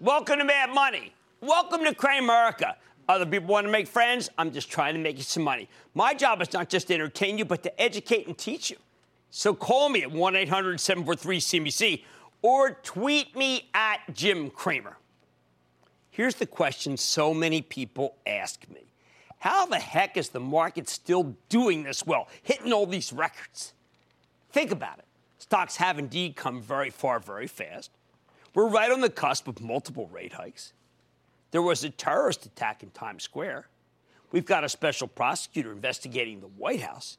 Welcome to Mad Money. Welcome to Cramerica. Other people want to make friends. I'm just trying to make you some money. My job is not just to entertain you, but to educate and teach you. So call me at 1 800 743 CNBC or tweet me at Jim Cramer. Here's the question so many people ask me How the heck is the market still doing this well, hitting all these records? Think about it. Stocks have indeed come very far, very fast. We're right on the cusp of multiple rate hikes. There was a terrorist attack in Times Square. We've got a special prosecutor investigating the White House.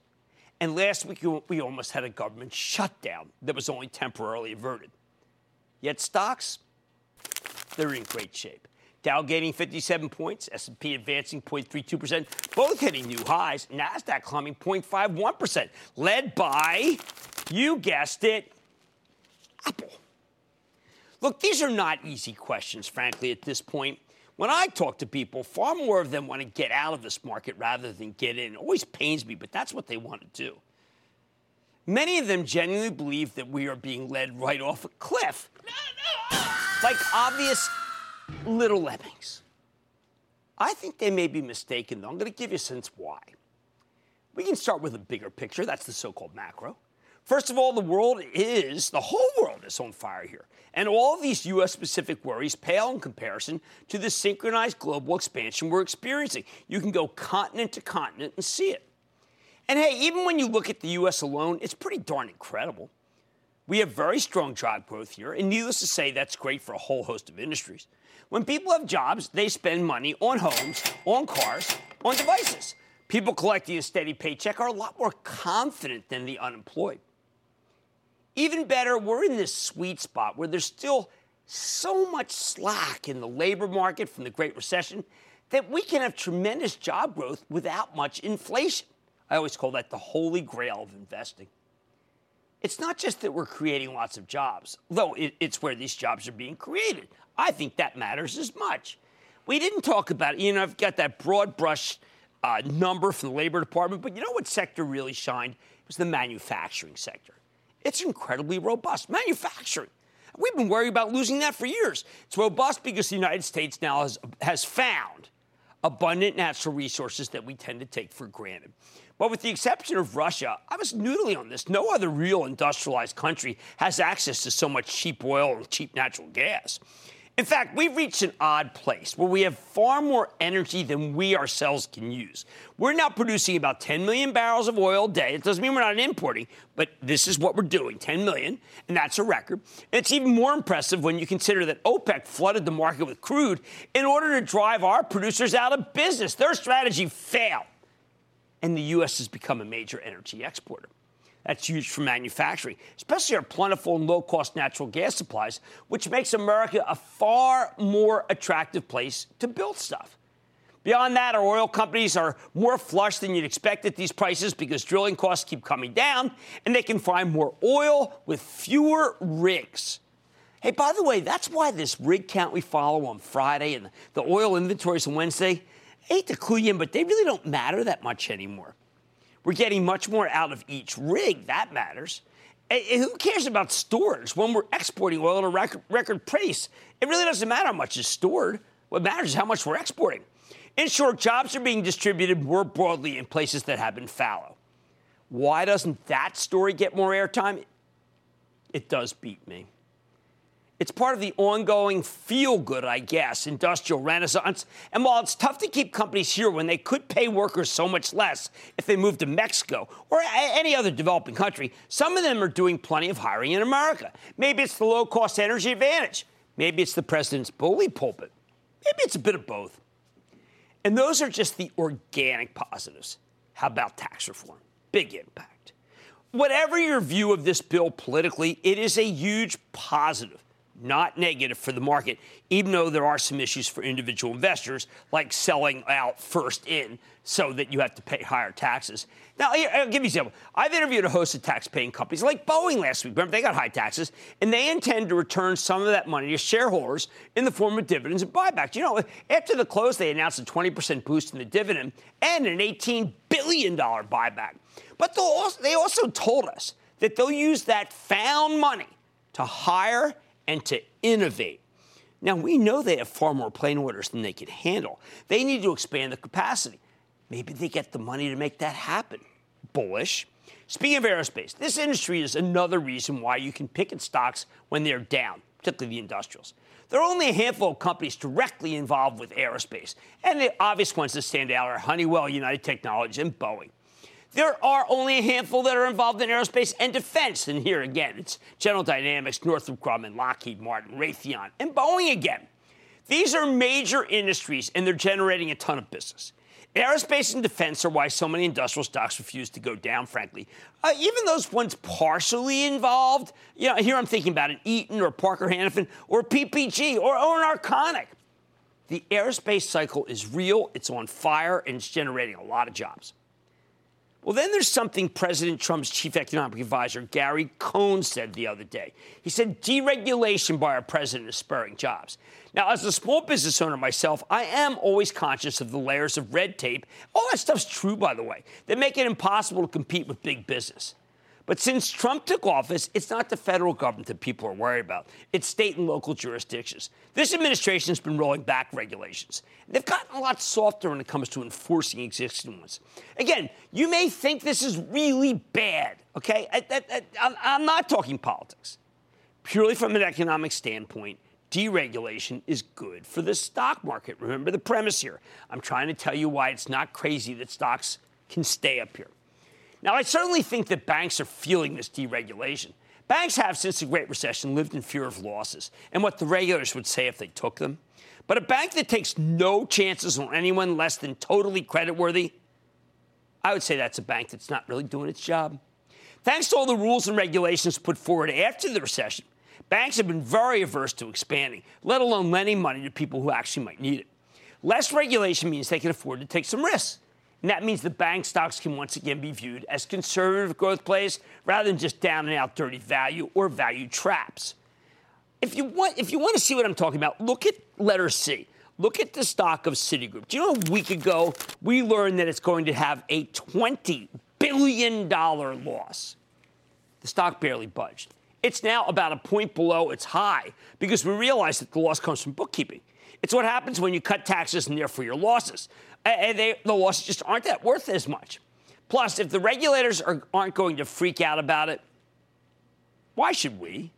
And last week, we almost had a government shutdown that was only temporarily averted. Yet stocks, they're in great shape. Dow gaining 57 points, S&P advancing 0.32%, both hitting new highs. Nasdaq climbing 0.51%, led by, you guessed it, Apple. Look, these are not easy questions, frankly, at this point. When I talk to people, far more of them want to get out of this market rather than get in. It always pains me, but that's what they want to do. Many of them genuinely believe that we are being led right off a cliff. Like obvious little lemmings. I think they may be mistaken, though. I'm going to give you a sense why. We can start with a bigger picture. That's the so called macro. First of all, the world is, the whole world is on fire here. And all of these U.S. specific worries pale in comparison to the synchronized global expansion we're experiencing. You can go continent to continent and see it. And hey, even when you look at the U.S. alone, it's pretty darn incredible. We have very strong job growth here, and needless to say, that's great for a whole host of industries. When people have jobs, they spend money on homes, on cars, on devices. People collecting a steady paycheck are a lot more confident than the unemployed. Even better, we're in this sweet spot where there's still so much slack in the labor market from the Great Recession that we can have tremendous job growth without much inflation. I always call that the holy grail of investing. It's not just that we're creating lots of jobs, though it's where these jobs are being created. I think that matters as much. We didn't talk about it. You know, I've got that broad brush uh, number from the Labor Department, but you know what sector really shined? It was the manufacturing sector. It's incredibly robust. Manufacturing. We've been worried about losing that for years. It's robust because the United States now has, has found abundant natural resources that we tend to take for granted. But with the exception of Russia, I was noodling on this. No other real industrialized country has access to so much cheap oil and cheap natural gas. In fact, we've reached an odd place where we have far more energy than we ourselves can use. We're now producing about 10 million barrels of oil a day. It doesn't mean we're not importing, but this is what we're doing 10 million, and that's a record. And it's even more impressive when you consider that OPEC flooded the market with crude in order to drive our producers out of business. Their strategy failed, and the U.S. has become a major energy exporter. That's huge for manufacturing, especially our plentiful and low cost natural gas supplies, which makes America a far more attractive place to build stuff. Beyond that, our oil companies are more flush than you'd expect at these prices because drilling costs keep coming down and they can find more oil with fewer rigs. Hey, by the way, that's why this rig count we follow on Friday and the oil inventories on Wednesday, I hate to clue you in, but they really don't matter that much anymore. We're getting much more out of each rig. That matters. And who cares about storage when we're exporting oil at a record, record pace? It really doesn't matter how much is stored. What matters is how much we're exporting. In short, jobs are being distributed more broadly in places that have been fallow. Why doesn't that story get more airtime? It does beat me. It's part of the ongoing feel good, I guess, industrial renaissance. And while it's tough to keep companies here when they could pay workers so much less if they moved to Mexico or any other developing country, some of them are doing plenty of hiring in America. Maybe it's the low cost energy advantage. Maybe it's the president's bully pulpit. Maybe it's a bit of both. And those are just the organic positives. How about tax reform? Big impact. Whatever your view of this bill politically, it is a huge positive not negative for the market, even though there are some issues for individual investors, like selling out first in so that you have to pay higher taxes. Now, I'll give you an example. I've interviewed a host of tax-paying companies like Boeing last week. Remember, they got high taxes, and they intend to return some of that money to shareholders in the form of dividends and buybacks. You know, after the close, they announced a 20% boost in the dividend and an $18 billion buyback. But they also told us that they'll use that found money to hire and to innovate. Now, we know they have far more plane orders than they can handle. They need to expand the capacity. Maybe they get the money to make that happen. Bullish. Speaking of aerospace, this industry is another reason why you can pick at stocks when they're down, particularly the industrials. There are only a handful of companies directly involved with aerospace, and the obvious ones that stand out are Honeywell, United Technologies, and Boeing. There are only a handful that are involved in aerospace and defense. And here again, it's General Dynamics, Northrop Grumman, Lockheed Martin, Raytheon, and Boeing again. These are major industries, and they're generating a ton of business. Aerospace and defense are why so many industrial stocks refuse to go down, frankly. Uh, even those ones partially involved, you know, here I'm thinking about an Eaton or Parker Hannifin or PPG or, or an Arconic. The aerospace cycle is real, it's on fire, and it's generating a lot of jobs. Well, then there's something President Trump's chief economic advisor, Gary Cohn, said the other day. He said deregulation by our president is spurring jobs. Now, as a small business owner myself, I am always conscious of the layers of red tape. All that stuff's true, by the way, that make it impossible to compete with big business. But since Trump took office, it's not the federal government that people are worried about. It's state and local jurisdictions. This administration has been rolling back regulations. They've gotten a lot softer when it comes to enforcing existing ones. Again, you may think this is really bad, okay? I, I, I, I'm not talking politics. Purely from an economic standpoint, deregulation is good for the stock market. Remember the premise here. I'm trying to tell you why it's not crazy that stocks can stay up here. Now, I certainly think that banks are feeling this deregulation. Banks have, since the Great Recession, lived in fear of losses and what the regulators would say if they took them. But a bank that takes no chances on anyone less than totally creditworthy, I would say that's a bank that's not really doing its job. Thanks to all the rules and regulations put forward after the recession, banks have been very averse to expanding, let alone lending money to people who actually might need it. Less regulation means they can afford to take some risks. And that means the bank stocks can once again be viewed as conservative growth plays rather than just down and out dirty value or value traps. If you want, if you want to see what I'm talking about, look at letter C. Look at the stock of Citigroup. Do you know a week ago we learned that it's going to have a $20 billion loss? The stock barely budged. It's now about a point below its high because we realized that the loss comes from bookkeeping. It's what happens when you cut taxes and therefore your losses and they, the losses just aren't that worth as much. Plus, if the regulators are, aren't going to freak out about it, why should we?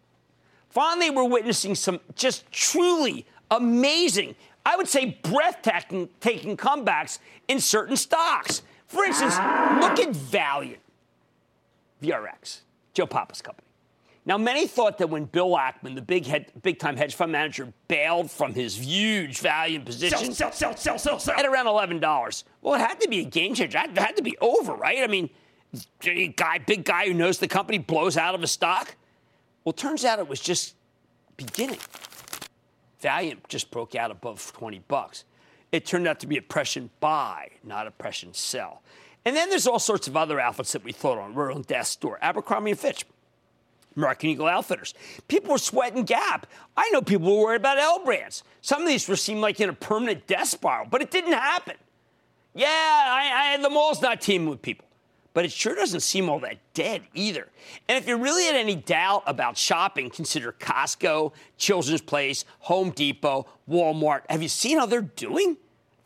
Finally, we're witnessing some just truly amazing, I would say breathtaking taking comebacks in certain stocks. For instance, look at Valeant, VRX, Joe Papa's company. Now, many thought that when Bill Ackman, the big head, big-time hedge fund manager, bailed from his huge value position sell, sell, sell, sell, sell, at around eleven dollars, well, it had to be a game changer. It had to be over, right? I mean, guy, big guy who knows the company blows out of a stock. Well, turns out it was just beginning. Valeant just broke out above 20 bucks. It turned out to be a prescient buy, not a prescient sell. And then there's all sorts of other outfits that we thought on. We're on death's door. Abercrombie and Fitch. American Eagle Outfitters. People were sweating Gap. I know people were worried about L brands. Some of these were seemed like in a permanent death spiral, but it didn't happen. Yeah, I, I, the mall's not teaming with people, but it sure doesn't seem all that dead either. And if you really had any doubt about shopping, consider Costco, Children's Place, Home Depot, Walmart. Have you seen how they're doing?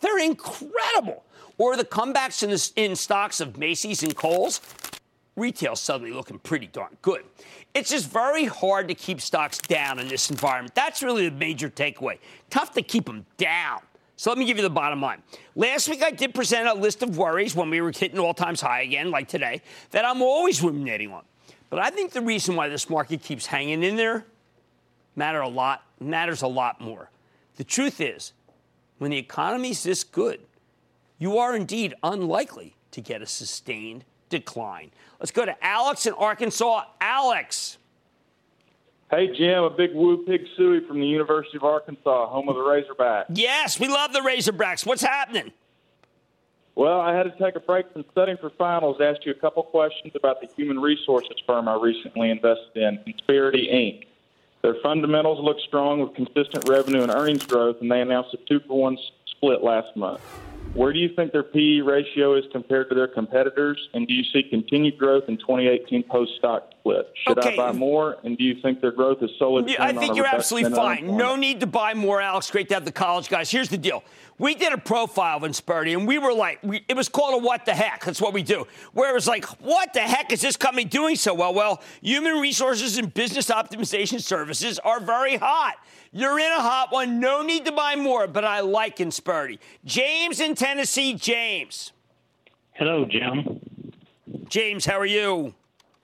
They're incredible. Or the comebacks in, the, in stocks of Macy's and Kohl's. Retail suddenly looking pretty darn good. It's just very hard to keep stocks down in this environment. That's really the major takeaway. Tough to keep them down. So let me give you the bottom line. Last week I did present a list of worries when we were hitting all times high again, like today, that I'm always ruminating on. But I think the reason why this market keeps hanging in there matter a lot, matters a lot more. The truth is, when the economy's this good, you are indeed unlikely to get a sustained decline. Let's go to Alex in Arkansas. Alex. Hey, Jim, a big woo pig suey from the University of Arkansas, home of the Razorbacks. Yes, we love the Razorbacks. What's happening? Well, I had to take a break from studying for finals, asked you a couple questions about the human resources firm I recently invested in, Insperity Inc. Their fundamentals look strong with consistent revenue and earnings growth, and they announced a two for one split last month. Where do you think their PE ratio is compared to their competitors? And do you see continued growth in 2018 post stock split? Should okay. I buy more? And do you think their growth is solely? I think you're absolutely fine. No need to buy more, Alex. Great to have the college guys. Here's the deal. We did a profile of Insperity, and we were like, we, it was called a what the heck. That's what we do. Where it was like, what the heck is this company doing so well? Well, human resources and business optimization services are very hot. You're in a hot one. No need to buy more, but I like Insperity. James in Tennessee. James. Hello, Jim. James, how are you?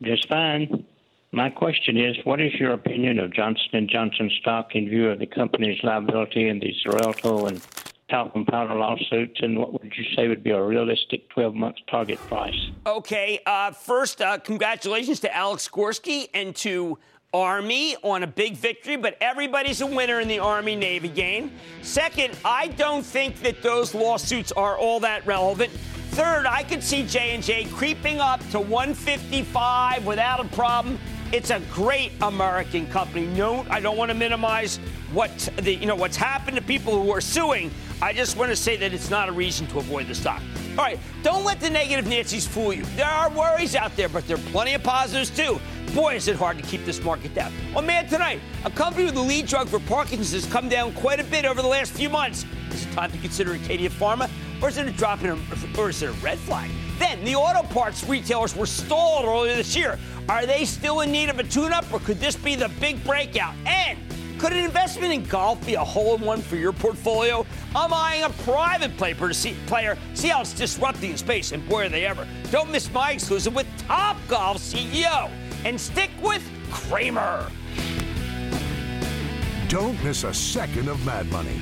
Just fine. My question is, what is your opinion of Johnson & Johnson stock in view of the company's liability in the Xarelto and talcum powder lawsuits, and what would you say would be a realistic 12-month target price? Okay, uh, first, uh, congratulations to Alex Gorsky and to Army on a big victory, but everybody's a winner in the Army Navy game. Second, I don't think that those lawsuits are all that relevant. Third, I could see J&J creeping up to 155 without a problem. It's a great American company. No, I don't want to minimize what the you know what's happened to people who are suing. I just want to say that it's not a reason to avoid the stock. All right, don't let the negative Nancy's fool you. There are worries out there, but there are plenty of positives too. Boy, is it hard to keep this market down. Oh man, tonight, a company with the lead drug for Parkinson's has come down quite a bit over the last few months. Is it time to consider Acadia Pharma, or is it a drop in, a, or is it a red flag? Then the auto parts retailers were stalled earlier this year. Are they still in need of a tune-up, or could this be the big breakout? And could an investment in golf be a hole in one for your portfolio? I'm eyeing a private player see, player, see how it's disrupting space, and boy, are they ever. Don't miss my exclusive with Top Golf CEO and stick with Cramer. Don't miss a second of Mad Money.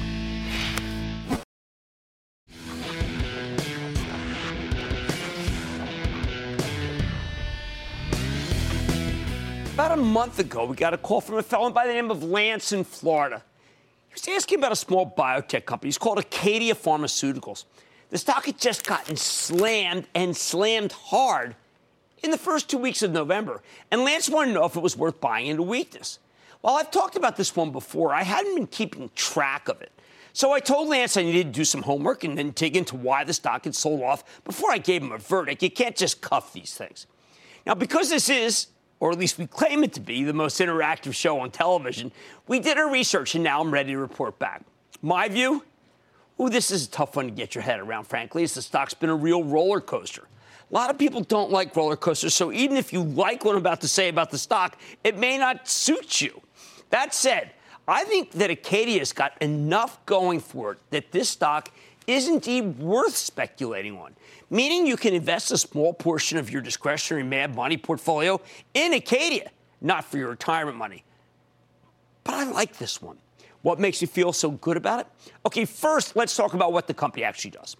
About a month ago, we got a call from a fellow by the name of Lance in Florida. He was asking about a small biotech company. It's called Acadia Pharmaceuticals. The stock had just gotten slammed and slammed hard in the first two weeks of November. And Lance wanted to know if it was worth buying into weakness. Well, I've talked about this one before. I hadn't been keeping track of it. So I told Lance I needed to do some homework and then dig into why the stock had sold off before I gave him a verdict. You can't just cuff these things. Now, because this is or at least we claim it to be, the most interactive show on television, we did our research and now I'm ready to report back. My view? Ooh, this is a tough one to get your head around, frankly, as the stock's been a real roller coaster. A lot of people don't like roller coasters, so even if you like what I'm about to say about the stock, it may not suit you. That said, I think that Acadia's got enough going for it that this stock is indeed worth speculating on meaning you can invest a small portion of your discretionary mad money portfolio in Acadia, not for your retirement money. But I like this one. What makes you feel so good about it? Okay, first, let's talk about what the company actually does.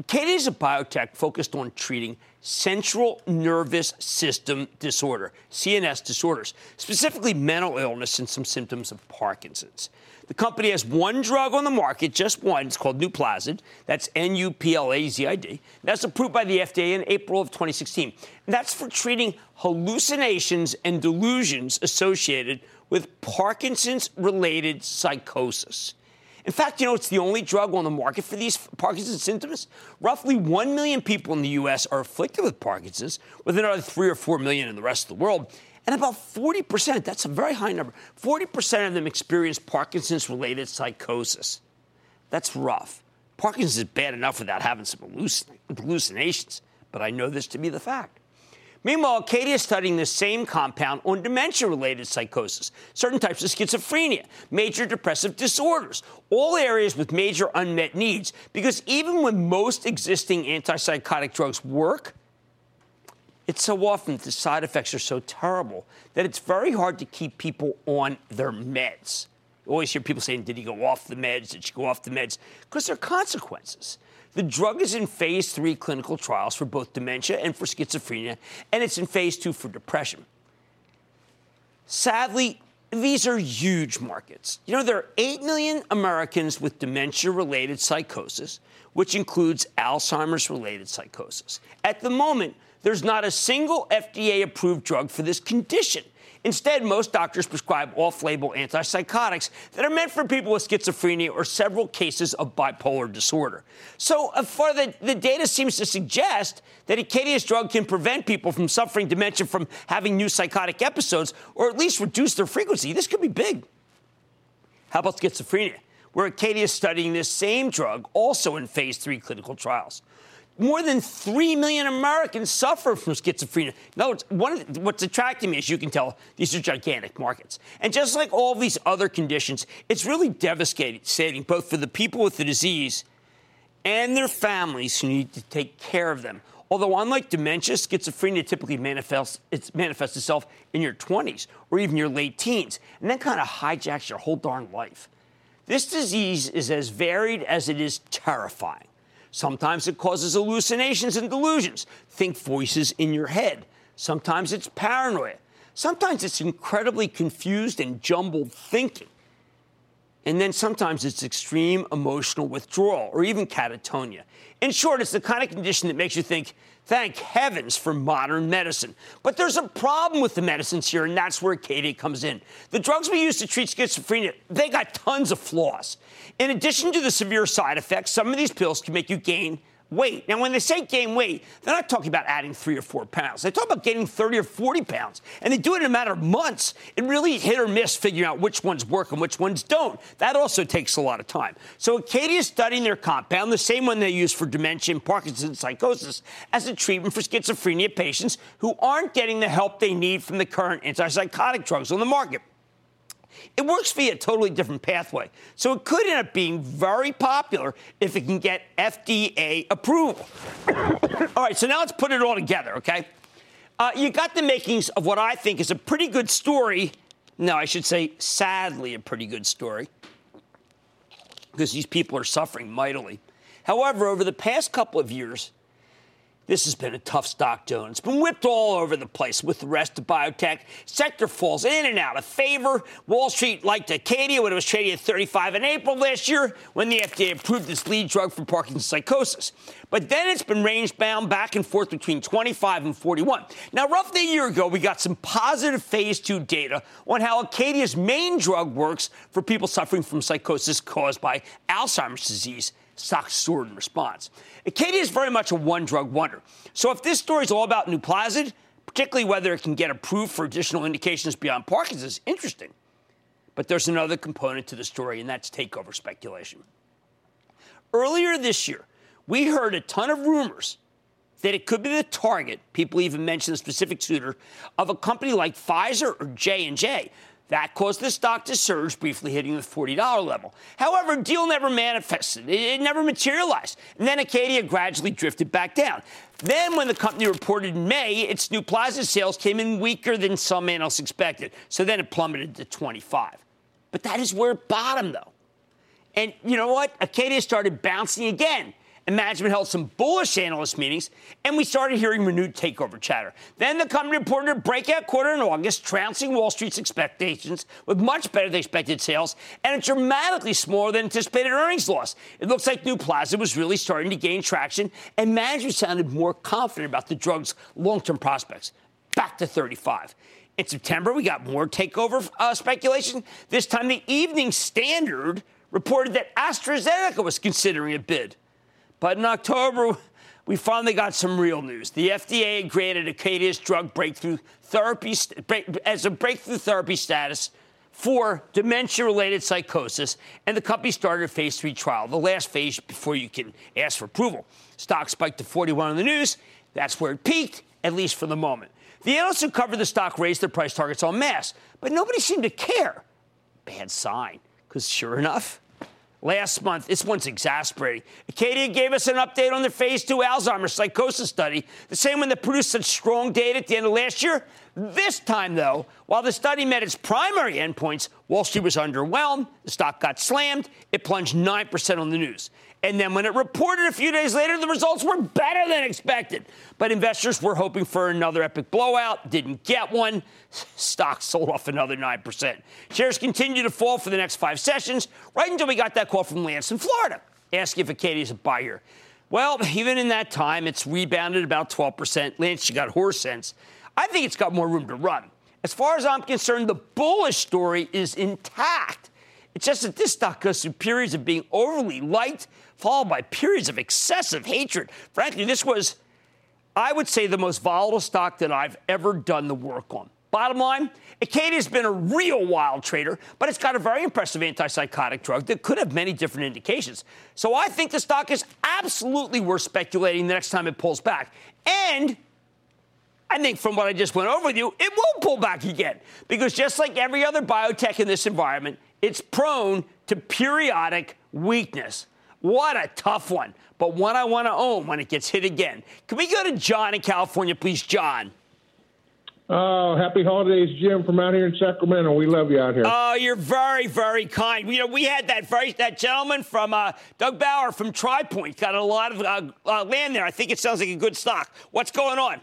Acadia is a biotech focused on treating central nervous system disorder, CNS disorders, specifically mental illness and some symptoms of Parkinson's. The company has one drug on the market, just one. It's called Nuplazid. That's N U P L A Z I D. That's approved by the FDA in April of 2016. And that's for treating hallucinations and delusions associated with Parkinson's related psychosis. In fact, you know, it's the only drug on the market for these Parkinson's symptoms. Roughly 1 million people in the U.S. are afflicted with Parkinson's, with another 3 or 4 million in the rest of the world. And about 40%, that's a very high number, 40% of them experience Parkinson's related psychosis. That's rough. Parkinson's is bad enough without having some hallucinations, but I know this to be the fact. Meanwhile, Acadia is studying the same compound on dementia related psychosis, certain types of schizophrenia, major depressive disorders, all areas with major unmet needs. Because even when most existing antipsychotic drugs work, it's so often the side effects are so terrible that it's very hard to keep people on their meds. You always hear people saying, Did he go off the meds? Did she go off the meds? Because there are consequences. The drug is in phase three clinical trials for both dementia and for schizophrenia, and it's in phase two for depression. Sadly, these are huge markets. You know, there are 8 million Americans with dementia related psychosis, which includes Alzheimer's related psychosis. At the moment, there's not a single FDA approved drug for this condition. Instead, most doctors prescribe off label antipsychotics that are meant for people with schizophrenia or several cases of bipolar disorder. So, uh, far, the, the data seems to suggest that Acadia's drug can prevent people from suffering dementia from having new psychotic episodes or at least reduce their frequency. This could be big. How about schizophrenia? Where Acadia is studying this same drug also in phase three clinical trials more than 3 million Americans suffer from schizophrenia. Words, one the, what's attracting me, as you can tell, these are gigantic markets. And just like all these other conditions, it's really devastating both for the people with the disease and their families who need to take care of them. Although, unlike dementia, schizophrenia typically manifests, manifests itself in your 20s or even your late teens, and then kind of hijacks your whole darn life. This disease is as varied as it is terrifying. Sometimes it causes hallucinations and delusions. Think voices in your head. Sometimes it's paranoia. Sometimes it's incredibly confused and jumbled thinking. And then sometimes it's extreme emotional withdrawal or even catatonia. In short, it's the kind of condition that makes you think, thank heavens for modern medicine. But there's a problem with the medicines here, and that's where Acadia comes in. The drugs we use to treat schizophrenia, they got tons of flaws. In addition to the severe side effects, some of these pills can make you gain weight. Now, when they say gain weight, they're not talking about adding three or four pounds. They talk about gaining 30 or 40 pounds, and they do it in a matter of months. It really hit or miss figuring out which ones work and which ones don't. That also takes a lot of time. So Acadia is studying their compound, the same one they use for dementia and Parkinson's psychosis, as a treatment for schizophrenia patients who aren't getting the help they need from the current antipsychotic drugs on the market. It works via a totally different pathway. So it could end up being very popular if it can get FDA approval. all right, so now let's put it all together, okay? Uh, you got the makings of what I think is a pretty good story. No, I should say, sadly, a pretty good story, because these people are suffering mightily. However, over the past couple of years, this has been a tough stock, Jones. It's been whipped all over the place with the rest of biotech. Sector falls in and out of favor. Wall Street liked Acadia when it was trading at 35 in April last year when the FDA approved this lead drug for Parkinson's psychosis. But then it's been range bound back and forth between 25 and 41. Now, roughly a year ago, we got some positive phase two data on how Acadia's main drug works for people suffering from psychosis caused by Alzheimer's disease stock soared in response. Acadia is very much a one drug wonder. So if this story is all about Nuplazid, particularly whether it can get approved for additional indications beyond Parkinson's, interesting. But there's another component to the story, and that's takeover speculation. Earlier this year, we heard a ton of rumors that it could be the target. People even mentioned the specific suitor of a company like Pfizer or J and J. That caused the stock to surge, briefly hitting the $40 level. However, deal never manifested. It, never materialized. And then Acadia gradually drifted back down. Then, when the company reported in May, its Nuplazid sales came in weaker than some analysts expected. So then it plummeted to 25. But that is where it bottomed, though. And you know what? Acadia started bouncing again and management held some bullish analyst meetings, and we started hearing renewed takeover chatter. Then the company reported a breakout quarter in August, trouncing Wall Street's expectations with much better than expected sales and a dramatically smaller than anticipated earnings loss. It looks like Nuplazid was really starting to gain traction, and management sounded more confident about the drug's long term prospects. Back to 35. In September, we got more takeover uh, speculation. This time, the Evening Standard reported that AstraZeneca was considering a bid. But in October, we finally got some real news. The FDA granted Acadia's drug breakthrough therapy as a breakthrough therapy status for dementia related psychosis, and the company started a phase three trial, the last phase before you can ask for approval. Stock spiked to 41 on the news. That's where it peaked, at least for the moment. The analysts who covered the stock raised their price targets en masse, but nobody seemed to care. Bad sign, because sure enough, last month. This one's exasperating. Acadia gave us an update on their phase two Alzheimer's psychosis study, the same one that produced such strong data at the end of last year. This time, though, while the study met its primary endpoints, Wall Street was underwhelmed. The stock got slammed. It plunged 9% on the news. And then when it reported a few days later, the results were better than expected. But investors were hoping for another epic blowout, didn't get one. Stocks sold off another 9%. Shares continued to fall for the next five sessions, right until we got that call from Lance in Florida, asking if Acadia's a buyer. Well, even in that time, it's rebounded about 12%. Lance, you got horse sense. I think it's got more room to run. As far as I'm concerned, the bullish story is intact. It's just that this stock goes through periods of being overly liked followed by periods of excessive hatred. Frankly, this was, I would say, the most volatile stock that I've ever done the work on. Bottom line, Acadia's been a real wild trader, but it's got a very impressive antipsychotic drug that could have many different indications. So I think the stock is absolutely worth speculating the next time it pulls back. And I think from what I just went over with you, it will pull back again. Because just like every other biotech in this environment, it's prone to periodic weakness. What a tough one, but one I want to own when it gets hit again. Can we go to John in California, please, John? Oh, happy holidays, Jim, from out here in Sacramento. We love you out here. Oh, you're very, very kind. You know, we had that very that gentleman from uh, Doug Bauer from TRI Pointe got a lot of uh, uh, land there. I think it sounds like a good stock. What's going on?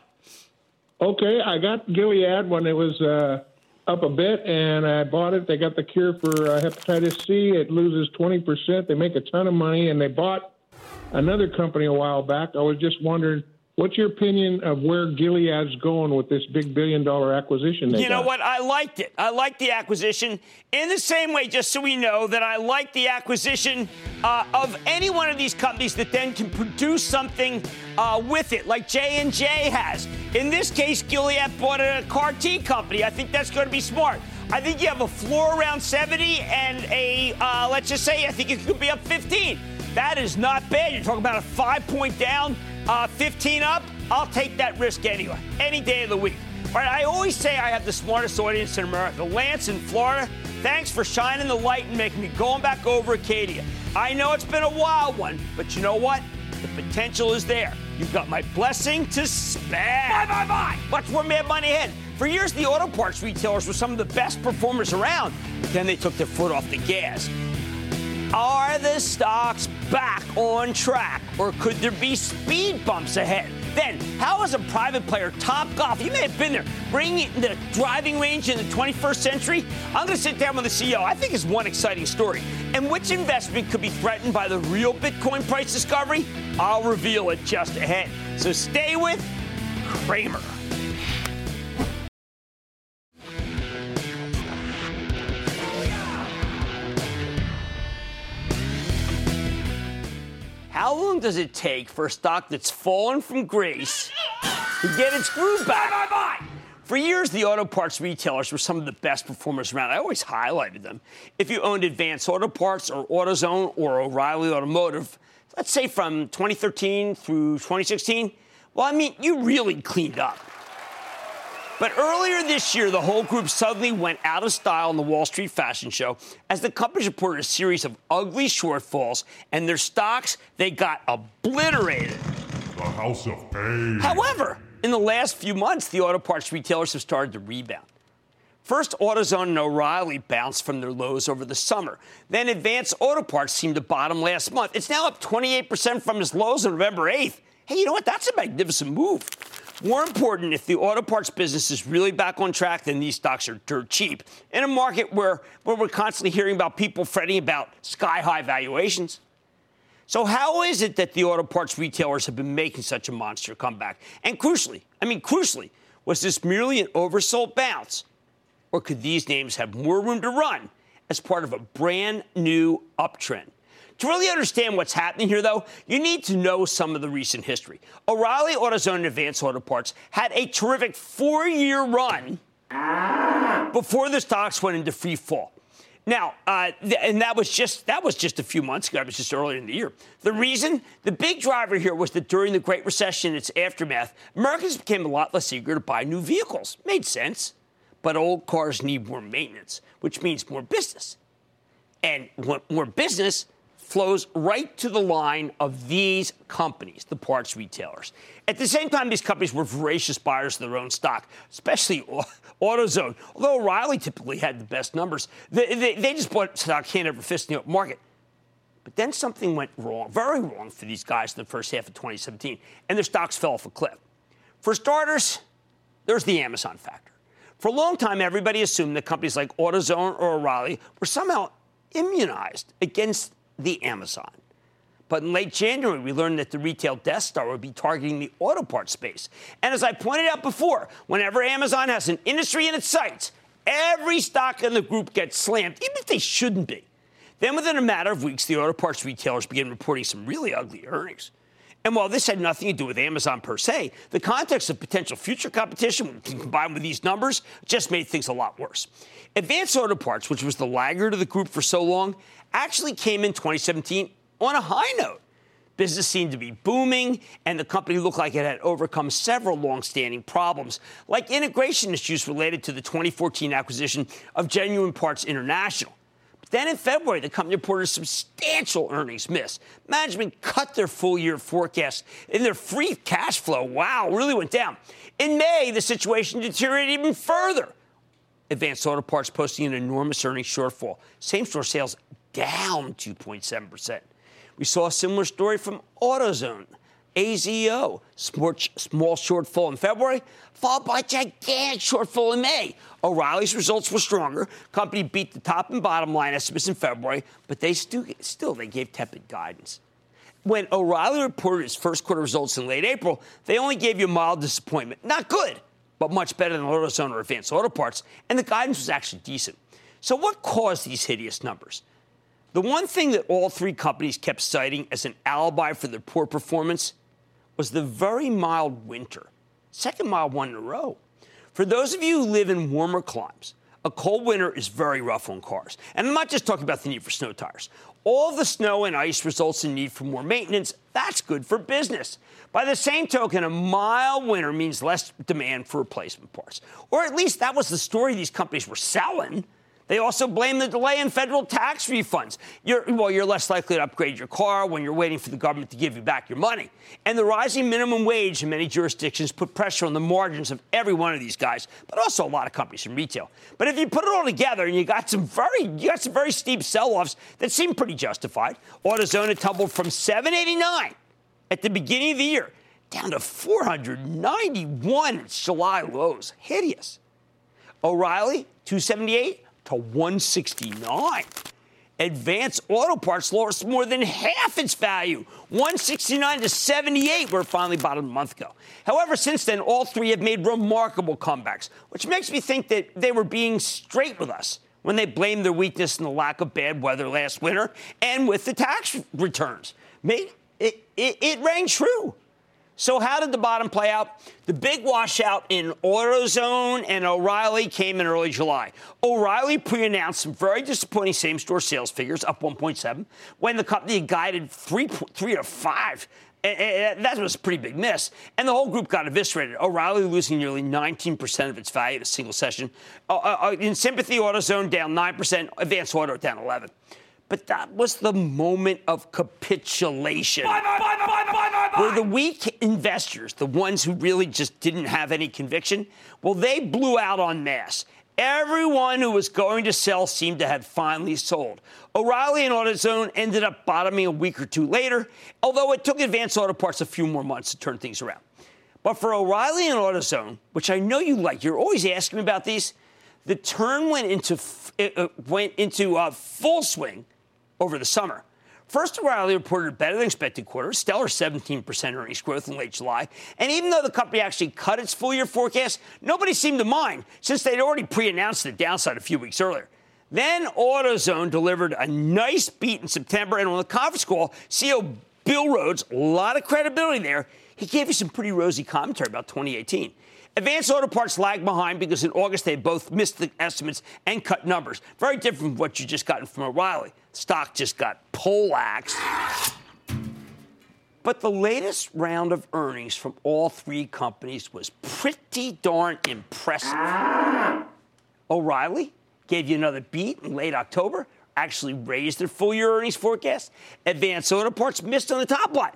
Okay, I got Gilead when it was uh, up a bit, and I bought it. They got the cure for uh, hepatitis C. It loses 20%. They make a ton of money, and they bought another company a while back. I was just wondering – What's your opinion of where Gilead's going with this big billion dollar acquisition? you know got? what? I liked it. I liked the acquisition in the same way, just so we know, that I like the acquisition uh, of any one of these companies that then can produce something uh, with it, like J and J has. In this case, Gilead bought a CAR T company. I think that's going to be smart. I think you have a floor around 70 and a, uh, let's just say, I think it could be up 15. That is not bad. You're talking about a five point down uh, 15 up, I'll take that risk anyway, any day of the week. All right, I always say I have the smartest audience in America. Lance in Florida, thanks for shining the light and making me going back over Acadia. I know it's been a wild one, but you know what? The potential is there. You've got my blessing to spend. Bye, bye, bye. Watch where Mad Money ahead. For years, the auto parts retailers were some of the best performers around, but then they took their foot off the gas. The stocks back on track, or could there be speed bumps ahead? Then, how is a private player, Topgolf, you may have been there, bringing the driving range in the 21st century? I'm going to sit down with the CEO. I think it's one exciting story. And which investment could be threatened by the real Bitcoin price discovery? I'll reveal it just ahead. So stay with Cramer. Does it take for a stock that's fallen from grace to get its groove back? Bye, bye, bye. For years, the auto parts retailers were some of the best performers around. I always highlighted them. If you owned Advance Auto Parts or AutoZone or O'Reilly Automotive, let's say from 2013 through 2016, well, I mean, you really cleaned up. But earlier this year, the whole group suddenly went out of style in the Wall Street fashion show as the companies reported a series of ugly shortfalls and their stocks, they got obliterated. The house of pain. However, in the last few months, the auto parts retailers have started to rebound. First, AutoZone and O'Reilly bounced from their lows over the summer. Then Advance Auto Parts seemed to bottom last month. It's now up 28% from its lows on November 8th. Hey, you know what? That's a magnificent move. More important, if the auto parts business is really back on track, then these stocks are dirt cheap. In a market where, where we're constantly hearing about people fretting about sky high valuations. So, how is it that the auto parts retailers have been making such a monster comeback? And crucially, I mean, crucially, was this merely an oversold bounce? Or could these names have more room to run as part of a brand new uptrend. To really understand what's happening here, though, you need to know some of the recent history. O'Reilly AutoZone and Advanced Auto Parts had a terrific four year run before the stocks went into free fall. Now, uh, th- and that was just that was just a few months ago. It was just earlier in the year. The reason, the big driver here was that during the Great Recession and its aftermath, Americans became a lot less eager to buy new vehicles. Made sense, but old cars need more maintenance, which means more business, and more business flows right to the line of these companies, the parts retailers. At the same time, these companies were voracious buyers of their own stock, especially AutoZone. Although O'Reilly typically had the best numbers, they, they, they just bought stock hand over fist in the market. But then something went wrong, very wrong for these guys in the first half of 2017, and their stocks fell off a cliff. For starters, there's the Amazon factor. For a long time, everybody assumed that companies like AutoZone or O'Reilly were somehow immunized against the Amazon. But in late January, we learned that the retail Death Star would be targeting the auto parts space. And as I pointed out before, whenever Amazon has an industry in its sights, every stock in the group gets slammed, even if they shouldn't be. Then, within a matter of weeks, the auto parts retailers began reporting some really ugly earnings. And while this had nothing to do with Amazon per se, the context of potential future competition combined with these numbers just made things a lot worse. Advanced Auto Parts, which was the laggard of the group for so long, actually came in 2017 on a high note. Business seemed to be booming, and the company looked like it had overcome several long-standing problems, like integration issues related to the 2014 acquisition of Genuine Parts International. Then in February, the company reported a substantial earnings miss. Management cut their full-year forecast, and their free cash flow, wow, really went down. In May, the situation deteriorated even further. Advanced Auto Parts posting an enormous earnings shortfall. Same-store sales down 2.7%. We saw a similar story from AutoZone. AZO, small shortfall in February, followed by a gigantic shortfall in May. O'Reilly's results were stronger. Company beat the top and bottom line estimates in February, but they still, still they gave tepid guidance. When O'Reilly reported its first quarter results in late April, they only gave you mild disappointment. Not good, but much better than AutoZone or Advanced Auto Parts, and the guidance was actually decent. So what caused these hideous numbers? The one thing that all three companies kept citing as an alibi for their poor performance was the very mild winter, second mild one in a row. For those of you who live in warmer climes, a cold winter is very rough on cars. And I'm not just talking about the need for snow tires. All the snow and ice results in need for more maintenance. That's good for business. By the same token, a mild winter means less demand for replacement parts. Or at least that was the story these companies were selling. They also blame the delay in federal tax refunds. You're, well, you're less likely to upgrade your car when you're waiting for the government to give you back your money. And the rising minimum wage in many jurisdictions put pressure on the margins of every one of these guys, but also a lot of companies in retail. But if you put it all together and you got some very, you got some very steep sell-offs that seem pretty justified. AutoZone tumbled from 789 at the beginning of the year down to 491 July lows. Hideous. O'Reilly, 278 to 169. Advanced Auto Parts lost more than half its value, 169 to 78, where it finally bottomed a month ago. However, since then, all three have made remarkable comebacks, which makes me think that they were being straight with us when they blamed their weakness in the lack of bad weather last winter and with the tax returns. It, it, it rang true. So, how did the bottom play out? The big washout in AutoZone and O'Reilly came in early July. O'Reilly pre announced some very disappointing same store sales figures, up 1.7, when the company guided 3, 3 to 5. And that was a pretty big miss. And the whole group got eviscerated. O'Reilly losing nearly 19% of its value in a single session. Uh, uh, uh, in sympathy, AutoZone down 9%, Advanced Auto down 11 but that was the moment of capitulation. Buy, buy, buy, Were the weak investors, the ones who really just didn't have any conviction, well, they blew out en masse. Everyone who was going to sell seemed to have finally sold. O'Reilly and AutoZone ended up bottoming a week or two later, although it took Advanced Auto Parts a few more months to turn things around. But for O'Reilly and AutoZone, which I know you like, you're always asking me about these. The turn went into uh, went into uh, full swing over the summer. First, O'Reilly reported better than expected quarter, stellar 17% earnings growth in late July. And even though the company actually cut its full year forecast, nobody seemed to mind since they'd already pre announced the downside a few weeks earlier. Then AutoZone delivered a nice beat in September, and on the conference call, CEO Bill Rhodes, a lot of credibility there, he gave you some pretty rosy commentary about 2018. Advanced Auto Parts lagged behind because in August they both missed the estimates and cut numbers. Very different from what you just gotten from O'Reilly. Stock just got poleaxed. But the latest round of earnings from all three companies was pretty darn impressive. O'Reilly gave you another beat in late October, actually raised their full year earnings forecast. Advanced Auto Parts missed on the top line.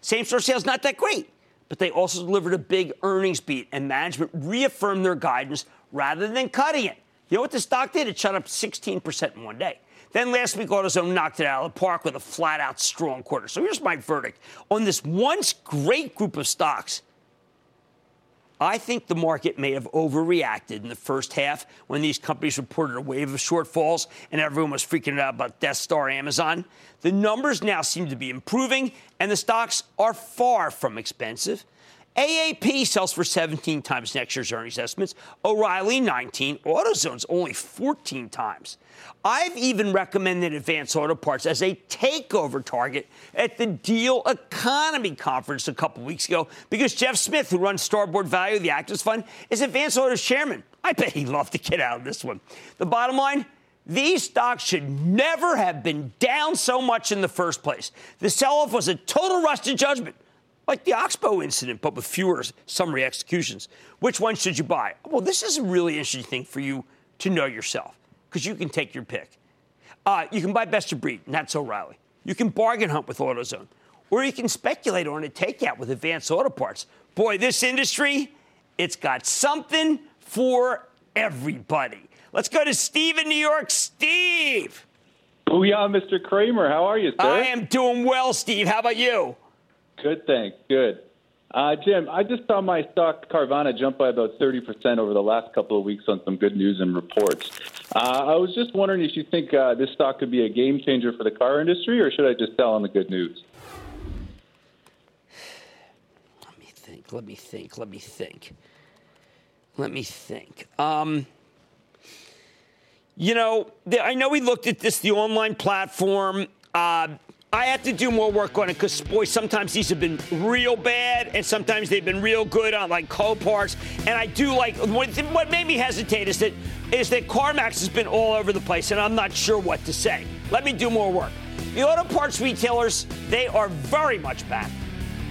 Same store sales not that great but they also delivered a big earnings beat, and management reaffirmed their guidance rather than cutting it. You know what the stock did? It shot up 16% in one day. Then last week, AutoZone knocked it out of the park with a flat out strong quarter. So here's my verdict on this once great group of stocks I think the market may have overreacted in the first half when these companies reported a wave of shortfalls and everyone was freaking out about Death Star Amazon. The numbers now seem to be improving, and the stocks are far from expensive. AAP sells for 17 times next year's earnings estimates, O'Reilly 19, AutoZone's only 14 times. I've even recommended Advanced Auto Parts as a takeover target at the Deal Economy Conference a couple weeks ago because Jeff Smith, who runs Starboard Value, the Actors Fund, is Advanced Auto's chairman. I bet he'd love to get out of this one. The bottom line, these stocks should never have been down so much in the first place. The sell off was a total rush to judgment like the Oxbow incident, but with fewer summary executions. Which one should you buy? Well, this is a really interesting thing for you to know yourself because you can take your pick. Uh, you can buy best of breed, and that's O'Reilly. You can bargain hunt with AutoZone, or you can speculate on a takeout with Advanced Auto Parts. Boy, this industry, it's got something for everybody. Let's go to Steve in New York. Steve. Booyah, Mr. Cramer. How are you, sir? I am doing well, Steve. How about you? Good, thanks. Good. Uh, Jim, I just saw my stock Carvana jump by about 30% over the last couple of weeks on some good news and reports. Uh, I was just wondering if you think uh, this stock could be a game changer for the car industry, or should I just sell on the good news? Let me think. Let me think. Let me think. Let me think. Um, you know, I know we looked at this, the online platform. Uh, I have to do more work on it because, boy, sometimes these have been real bad and sometimes they've been real good on like Coparts. And I do like what, what made me hesitate is that is that CarMax has been all over the place and I'm not sure what to say. Let me do more work. The auto parts retailers, they are very much back.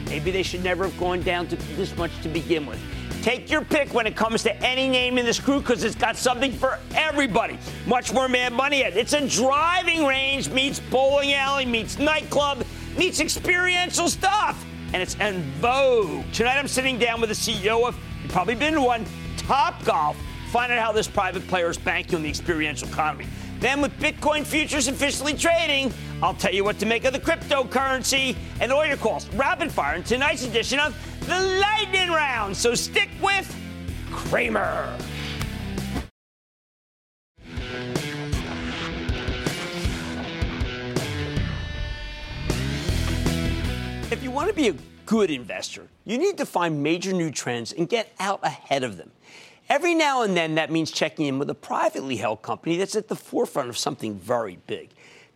Maybe they should never have gone down to this much to begin with. Take your pick when it comes to any name in this crew because it's got something for everybody. Much more Mad Money at. It's a driving range meets bowling alley meets nightclub meets experiential stuff. And it's en vogue. Tonight I'm sitting down with the CEO of, you've probably been to one, Topgolf. Find out how this private player is banking on the experiential economy. Then, with Bitcoin futures officially trading, I'll tell you what to make of the cryptocurrency and all your calls rapid fire in tonight's edition of the Lightning Round. So stick with Cramer. If you want to be a good investor, you need to find major new trends and get out ahead of them. Every now and then, that means checking in with a privately held company that's at the forefront of something very big.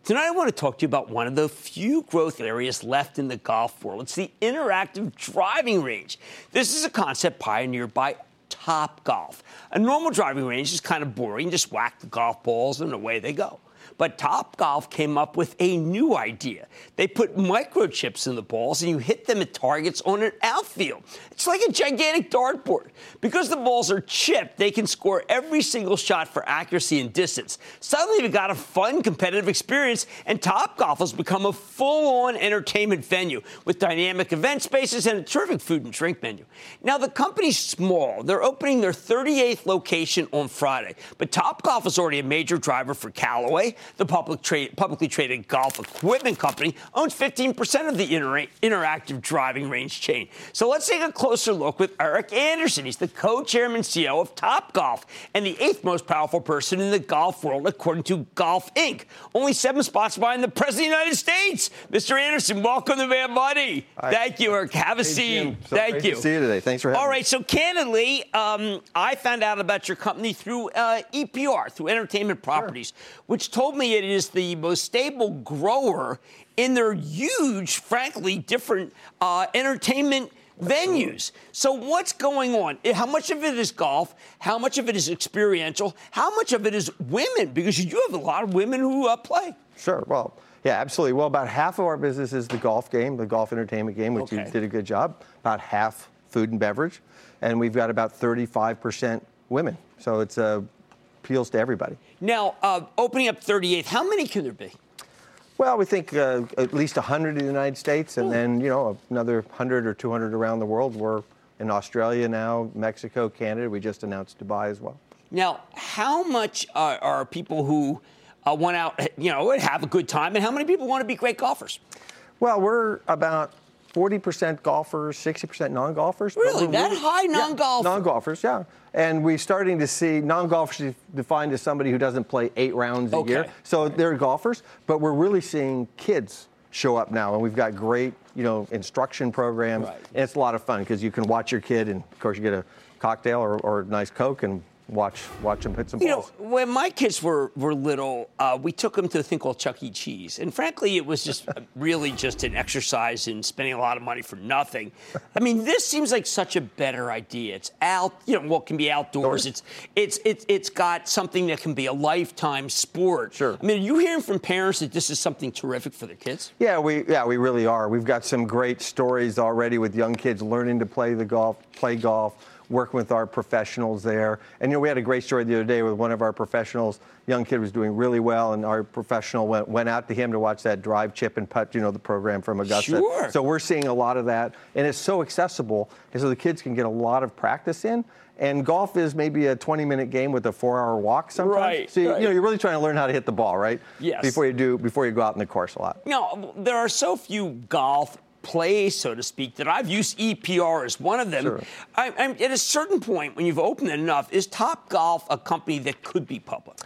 Tonight, I want to talk to you about one of the few growth areas left in the golf world. It's the interactive driving range. This is a concept pioneered by Topgolf. A normal driving range is kind of boring, just whack the golf balls and away they go. But Topgolf came up with a new idea. They put microchips in the balls and you hit them at targets on an outfield. It's like a gigantic dartboard. Because the balls are chipped, they can score every single shot for accuracy and distance. Suddenly, you've got a fun, competitive experience, and Topgolf has become a full on entertainment venue with dynamic event spaces and a terrific food and drink menu. Now, the company's small. They're opening their 38th location on Friday, but Topgolf is already a major driver for Callaway, the public trade, publicly traded golf equipment company, owns 15% of the inter- interactive driving range chain. So let's take a closer look with Eric Anderson. He's the co-chairman CEO of Topgolf and the eighth most powerful person in the golf world, according to Golf Inc. Only seven spots behind the President of the United States. Mr. Anderson, welcome to Mad Money. Thank you, Eric. Have a Hey, seat. Jim. So Thank you. See you today. Thanks for having All me. right, so candidly, um, I found out about your company through uh, EPR, through Entertainment Properties, which told me it is the most stable grower in their huge, frankly, different uh, entertainment venues. So what's going on? How much of it is golf? How much of it is experiential? How much of it is women? Because you do have a lot of women who uh, play. Sure. Well, yeah, absolutely. Well, about half of our business is the golf game, the golf entertainment game, which Okay. you did a good job. About half food and beverage, and we've got about 35% women. So it's uh, appeals to everybody. Now, uh, opening up 38th, how many can there be? Well, we think uh, at least 100 in the United States, and then you know another 100 or 200 around the world. We're in Australia now, Mexico, Canada. We just announced Dubai as well. Now, how much uh, are people who uh, want out, you know, have a good time, and how many people want to be great golfers? Well, we're about 40% golfers, 60% non-golfers. Really? That high Yeah, non-golfer? non-golfers, yeah. And we're starting to see non-golfers defined as somebody who doesn't play eight rounds a Okay. year. So they're golfers, but we're really seeing kids show up now, and we've got great, you know, instruction programs, Right. and it's a lot of fun because you can watch your kid, and of course you get a cocktail or, or a nice Coke and watch watch them hit some You know, balls. when my kids were, were little, uh, we took them to a thing called Chuck E. Cheese. And frankly, it was just really just an exercise in spending a lot of money for nothing. I mean, this seems like such a better idea. It's out, you know, what can be outdoors. It's, it's, it's, it's got something that can be a lifetime sport. Sure. I mean, are you hearing from parents that this is something terrific for their kids? Yeah, we yeah we really are. We've got some great stories already with young kids learning to play the golf, play golf, working with our professionals there. And you know, we had a great story the other day with one of our professionals. Young kid was doing really well, and our professional went went out to him to watch that drive, chip, and putt. You know, the program from Augusta. Sure. So we're seeing a lot of that, and it's so accessible, and so the kids can get a lot of practice in. And golf is maybe a 20-minute game with a four-hour walk sometimes. Right, So you, right. you know, you're really trying to learn how to hit the ball, right? Yes. Before you do, before you go out in the course a lot. No, there are so few golf plays, so to speak, that I've used EPR as one of them. Sure. I, I'm, at a certain point, when you've opened it enough, is Topgolf a company that could be public?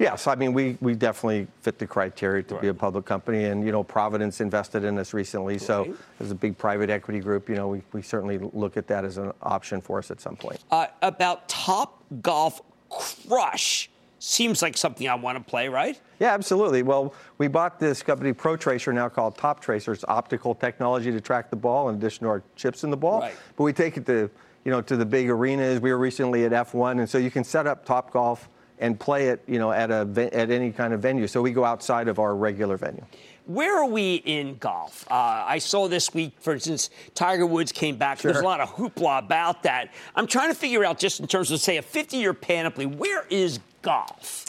Yes, I mean we, we definitely fit the criteria to be a public company, and you know Providence invested in us recently, so Right. as a big private equity group, you know we, we certainly look at that as an option for us at some point. Uh, about Top Golf Crush seems like something I want to play, right? Yeah, absolutely. Well, we bought this company Protracer now called Toptracer. It's optical technology to track the ball in addition to our chips in the ball. Right. But we take it to you know to the big arenas. We were recently at F1, and so you can set up Topgolf and play it you know at a at any kind of venue. So we go outside of our regular venue. Where are we in golf? Uh, I saw this week, for instance, Tiger Woods came back. There's a lot of hoopla about that. I'm trying to figure out, just in terms of, say, a 50 year panoply, where is golf?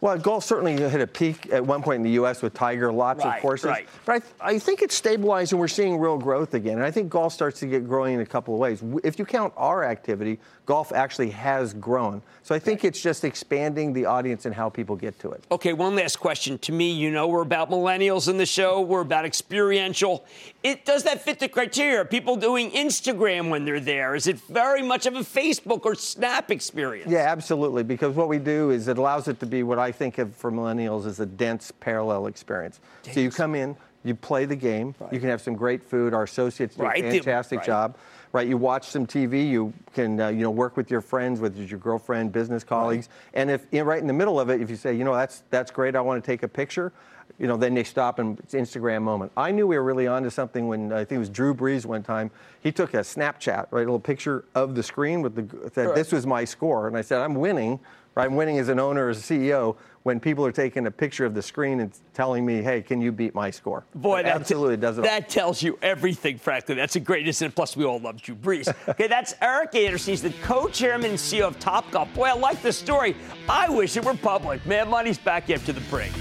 Well, golf certainly hit a peak at one point in the U.S. with Tiger, lots Right, of courses. right. But I, I think it's stabilized and we're seeing real growth again. And I think golf starts to get growing in a couple of ways. If you count our activity, golf actually has grown. So I think it's just expanding the audience and how people get to it. Okay, one last question. To me, you know, we're about millennials in the show. We're about experiential. It does that fit the criteria? Are people doing Instagram when they're there? Is it very much of a Facebook or Snap experience? Yeah, absolutely. Because what we do is it allows it to be what I think of for millennials as a dense parallel experience. So you come in, you play the game, you can have some great food. Our associates do Right, a fantastic right. job. Right, you watch some TV. You can, uh, you know, work with your friends, whether it's your girlfriend, business colleagues, and if you know, right in the middle of it, if you say, you know, that's that's great, I want to take a picture, you know, then they stop and it's Instagram moment. I knew we were really onto something when I think it was Drew Brees one time. He took a Snapchat, right, a little picture of the screen with the said, this was my score, and I said, I'm winning. Right, I'm winning as an owner, as a CEO, when people are taking a picture of the screen and telling me, "Hey, can you beat my score?" Boy, that absolutely does it. all. That tells you everything, frankly. That's the greatest, and plus we all love Drew Brees. okay, that's Eric Anderson. He's the co-chairman and CEO of Top Topgolf. Boy, I like the story. I wish it were public. Man, money's back after the break.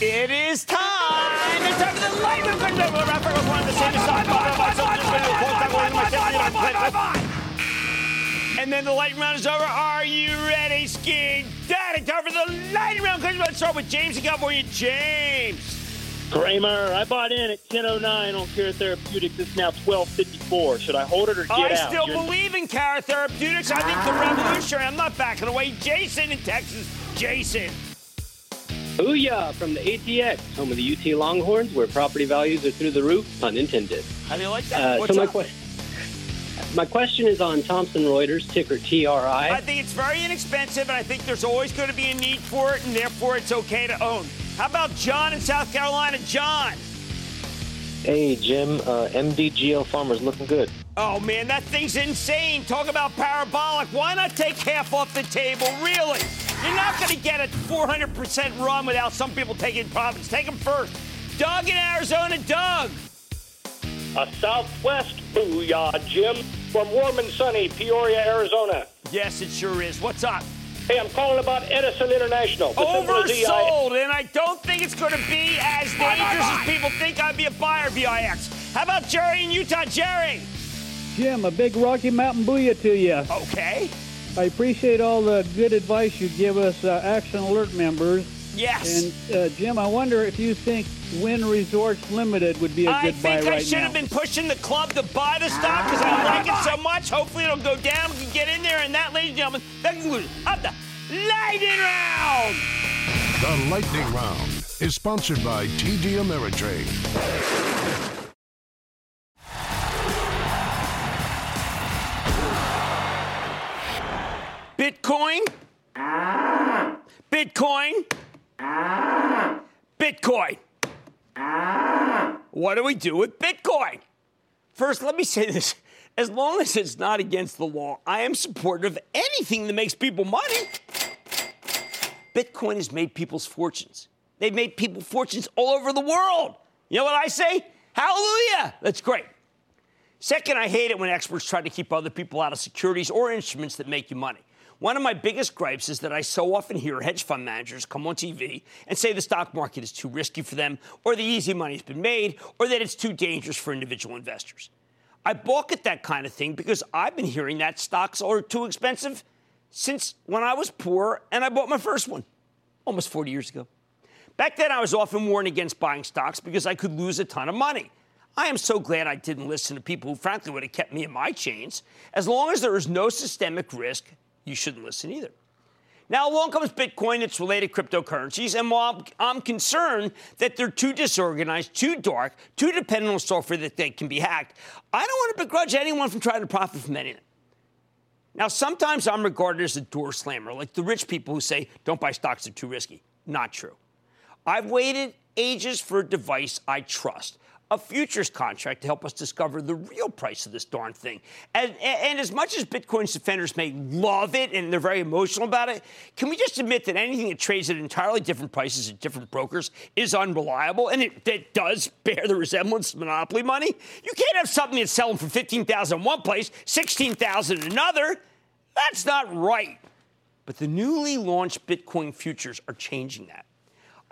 It is time. It's time for the lightning round. We're wrapping up one of the same side. And then the lightning round is over. Are you ready, Ski Daddy? Time for the lightning round. Let's start with James in California. James. Cramer, I bought in at 1009 on Cara Therapeutics. It's now 1254. Should I hold it or get I out? I still You're... believe in Cara Therapeutics. I think the revolutionary. I'm not backing away. Jason in Texas. Jason. Booyah from the ATX, home of the UT Longhorns, where property values are through the roof, pun intended. How do you like that? Uh, so my question. My question is on Thomson Reuters, ticker TRI. I think it's very inexpensive, and I think there's always going to be a need for it, and therefore it's okay to own. How about John in South Carolina? John. Hey, Jim. Uh, MDGL Farmers looking good. Oh, man, that thing's insane. Talk about parabolic. Why not take half off the table? Really? You're not going to get a 400% run without some people taking profits. Take them first. Doug in Arizona. Doug. A southwest booyah, Jim, from warm and sunny Peoria, Arizona. Yes, it sure is. What's up? Hey, I'm calling about Edison International. Oversold, and I don't think it's going to be as dangerous as people think. I'd be a buyer, VIX. How about Jerry in Utah? Jerry. Jim, a big Rocky Mountain booyah to you. Okay. I appreciate all the good advice you give us, uh, Action Alert members. Yes. And uh, Jim, I wonder if you think Wynn Resorts Limited would be a good buy right now. I think I should now. have been pushing the club to buy the stock because I like it so much. Hopefully it'll go down. We can get in there. And that, ladies and gentlemen, that concludes of the Lightning Round. The Lightning Round is sponsored by TD Ameritrade. Bitcoin. Bitcoin. Bitcoin. Ah! What do we do with Bitcoin? First, let me say this. As long as it's not against the law, I am supportive of anything that makes people money. Bitcoin has made people's fortunes. They've made people fortunes all over the world. You know what I say? Hallelujah! That's great. Second, I hate it when experts try to keep other people out of securities or instruments that make you money. One of my biggest gripes is that I so often hear hedge fund managers come on TV and say the stock market is too risky for them, or the easy money's been made, or that it's too dangerous for individual investors. I balk at that kind of thing because I've been hearing that stocks are too expensive since when I was poor and I bought my first one almost 40 years ago. Back then, I was often warned against buying stocks because I could lose a ton of money. I am so glad I didn't listen to people who, frankly, would have kept me in my chains. As long as there is no systemic risk, you shouldn't listen either. Now, along comes Bitcoin its related cryptocurrencies, and while I'm concerned that they're too disorganized, too dark, too dependent on software that they can be hacked, I don't want to begrudge anyone from trying to profit from any of them. Now, sometimes I'm regarded as a door slammer, like the rich people who say, don't buy stocks, they're too risky. Not true. I've waited ages for a device I trust a futures contract to help us discover the real price of this darn thing. And, and, as much as Bitcoin's defenders may love it and they're very emotional about it, can we just admit that anything that trades at entirely different prices at different brokers is unreliable and it, it does bear the resemblance of monopoly money? You can't have something that's selling for 15000 in one place, 16000 in another. That's not right. But the newly launched Bitcoin futures are changing that.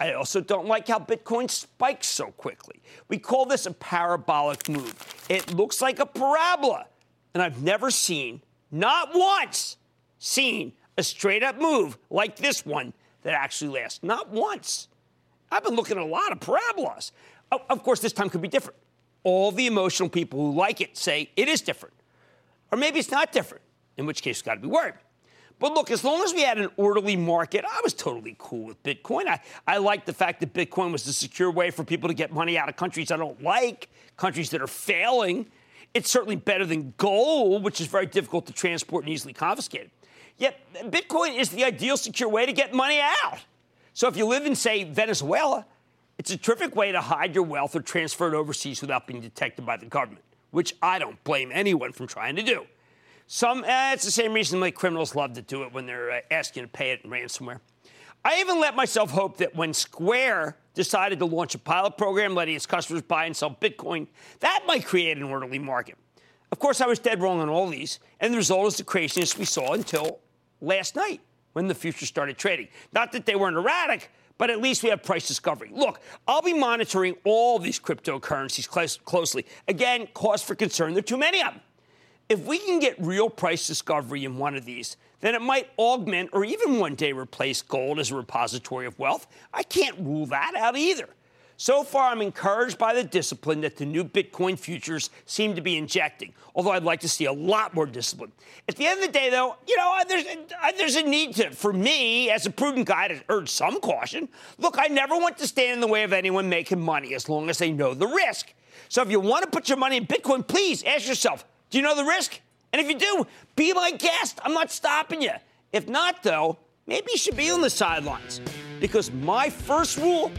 I also don't like how Bitcoin spikes so quickly. We call this a parabolic move. It looks like a parabola. And I've never seen, not once, seen a straight up move like this one that actually lasts. Not once. I've been looking at a lot of parabolas. Of course, this time could be different. All the emotional people who like it say it is different. Or maybe it's not different, in which case, you've got to be worried. But look, as long as we had an orderly market, I was totally cool with Bitcoin. I, I liked the fact that Bitcoin was the secure way for people to get money out of countries I don't like, countries that are failing. It's certainly better than gold, which is very difficult to transport and easily confiscated. Yet, Bitcoin is the ideal secure way to get money out. So if you live in, say, Venezuela, it's a terrific way to hide your wealth or transfer it overseas without being detected by the government, which I don't blame anyone from trying to do. Some, eh, it's the same reason like criminals love to do it when they're uh, asking to pay it in ransomware. I even let myself hope that when Square decided to launch a pilot program letting its customers buy and sell Bitcoin, that might create an orderly market. Of course, I was dead wrong on all these, and the result is the craziness we saw until last night when the futures started trading. Not that they weren't erratic, but at least we have price discovery. Look, I'll be monitoring all these cryptocurrencies closely. Again, cause for concern. There are too many of them. If we can get real price discovery in one of these, then it might augment or even one day replace gold as a repository of wealth. I can't rule that out either. So far, I'm encouraged by the discipline that the new Bitcoin futures seem to be injecting, although I'd like to see a lot more discipline. At the end of the day, though, you know, there's, there's a need to, for me, as a prudent guy, to urge some caution. Look, I never want to stand in the way of anyone making money as long as they know the risk. So if you want to put your money in Bitcoin, please ask yourself, do you know the risk? And if you do, be my guest. I'm not stopping you. If not, though, maybe you should be on the sidelines. Because my first rule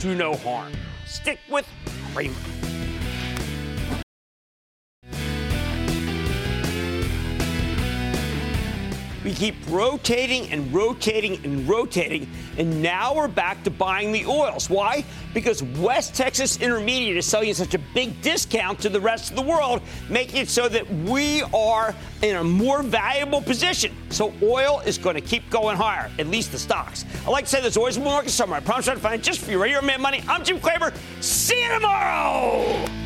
do no harm. Stick with Cramer. We keep rotating and rotating and rotating, and now we're back to buying the oils. Why? Because West Texas Intermediate is selling such a big discount to the rest of the world, making it so that we are in a more valuable position. So oil is going to keep going higher, at least the stocks. I like to say there's always more market somewhere. I promise I'll find it just for you right here on Mad Money. I'm Jim Cramer. See you tomorrow.